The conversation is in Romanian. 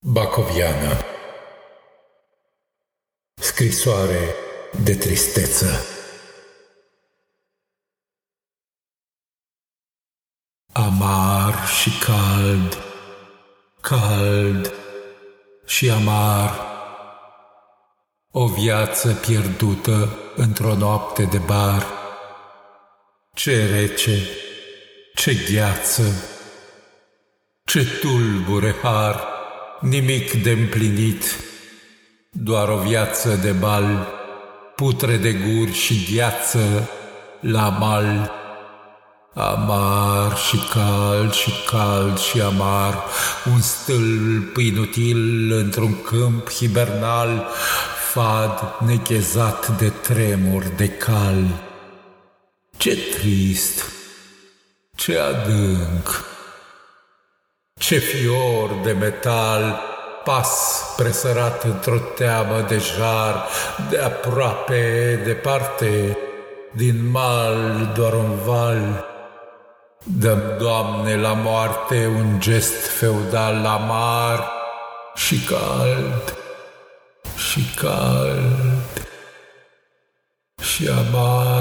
Bacoviană Scrisoare de tristeță Amar și cald, cald și amar, o viață pierdută într-o noapte de bar. Ce rece, ce gheață, ce tulbure har! Nimic de împlinit, doar o viață de bal, putre de guri și gheață la mal. Amar și cald și cald și amar, un stâlp inutil într-un câmp hibernal, fad nechezat de tremur de cal. Ce trist, ce adânc! Ce fior de metal, pas presărat într-o teamă de jar, de aproape, departe, din mal doar un val. Dăm, Doamne, la moarte un gest feudal amar și cald, și cald, și amar.